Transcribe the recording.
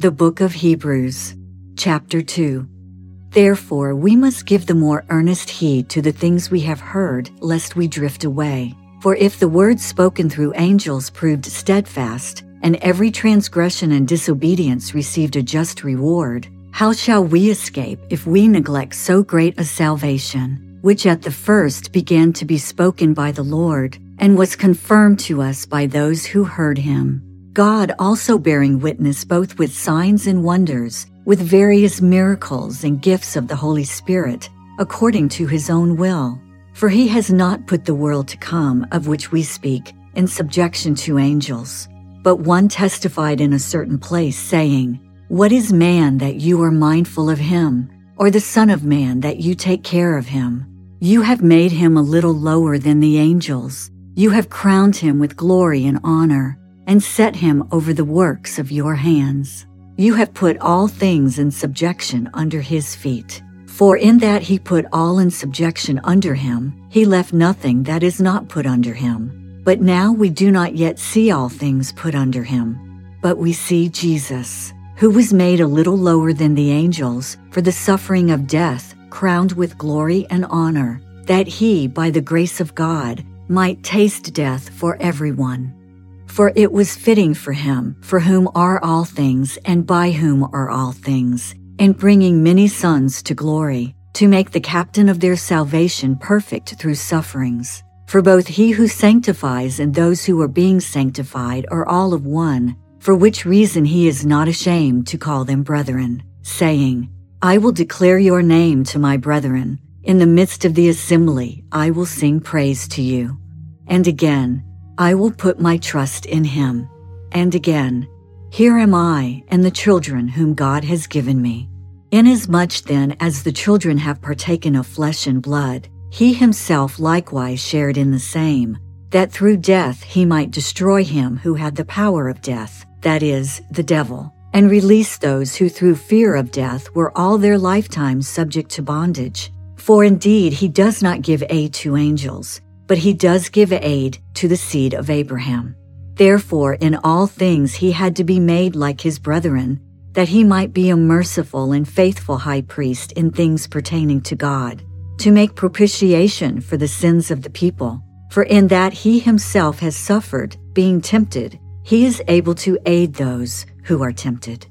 The Book of Hebrews, Chapter 2. Therefore, we must give the more earnest heed to the things we have heard, lest we drift away. For if the word spoken through angels proved steadfast, and every transgression and disobedience received a just reward, how shall we escape if we neglect so great a salvation, which at the first began to be spoken by the Lord, and was confirmed to us by those who heard him? God also bearing witness both with signs and wonders, with various miracles and gifts of the Holy Spirit, according to his own will. For he has not put the world to come, of which we speak, in subjection to angels. But one testified in a certain place, saying, What is man that you are mindful of him, or the Son of Man that you take care of him? You have made him a little lower than the angels. You have crowned him with glory and honor and set him over the works of your hands. You have put all things in subjection under his feet. For in that he put all in subjection under him, he left nothing that is not put under him. But now we do not yet see all things put under him. But we see Jesus, who was made a little lower than the angels for the suffering of death, crowned with glory and honor, that he, by the grace of God, might taste death for everyone. For it was fitting for him, for whom are all things, and by whom are all things, in bringing many sons to glory, to make the captain of their salvation perfect through sufferings. For both he who sanctifies and those who are being sanctified are all of one, for which reason he is not ashamed to call them brethren, saying, I will declare your name to my brethren. In the midst of the assembly, I will sing praise to you. And again, I will put my trust in him. And again, here am I and the children whom God has given me. Inasmuch then as the children have partaken of flesh and blood, he himself likewise shared in the same, that through death he might destroy him who had the power of death, that is, the devil, and release those who through fear of death were all their lifetime subject to bondage. For indeed he does not give aid to angels, but he does give aid to the seed of Abraham. Therefore, in all things he had to be made like his brethren, that he might be a merciful and faithful high priest in things pertaining to God, to make propitiation for the sins of the people. For in that he himself has suffered, being tempted, he is able to aid those who are tempted.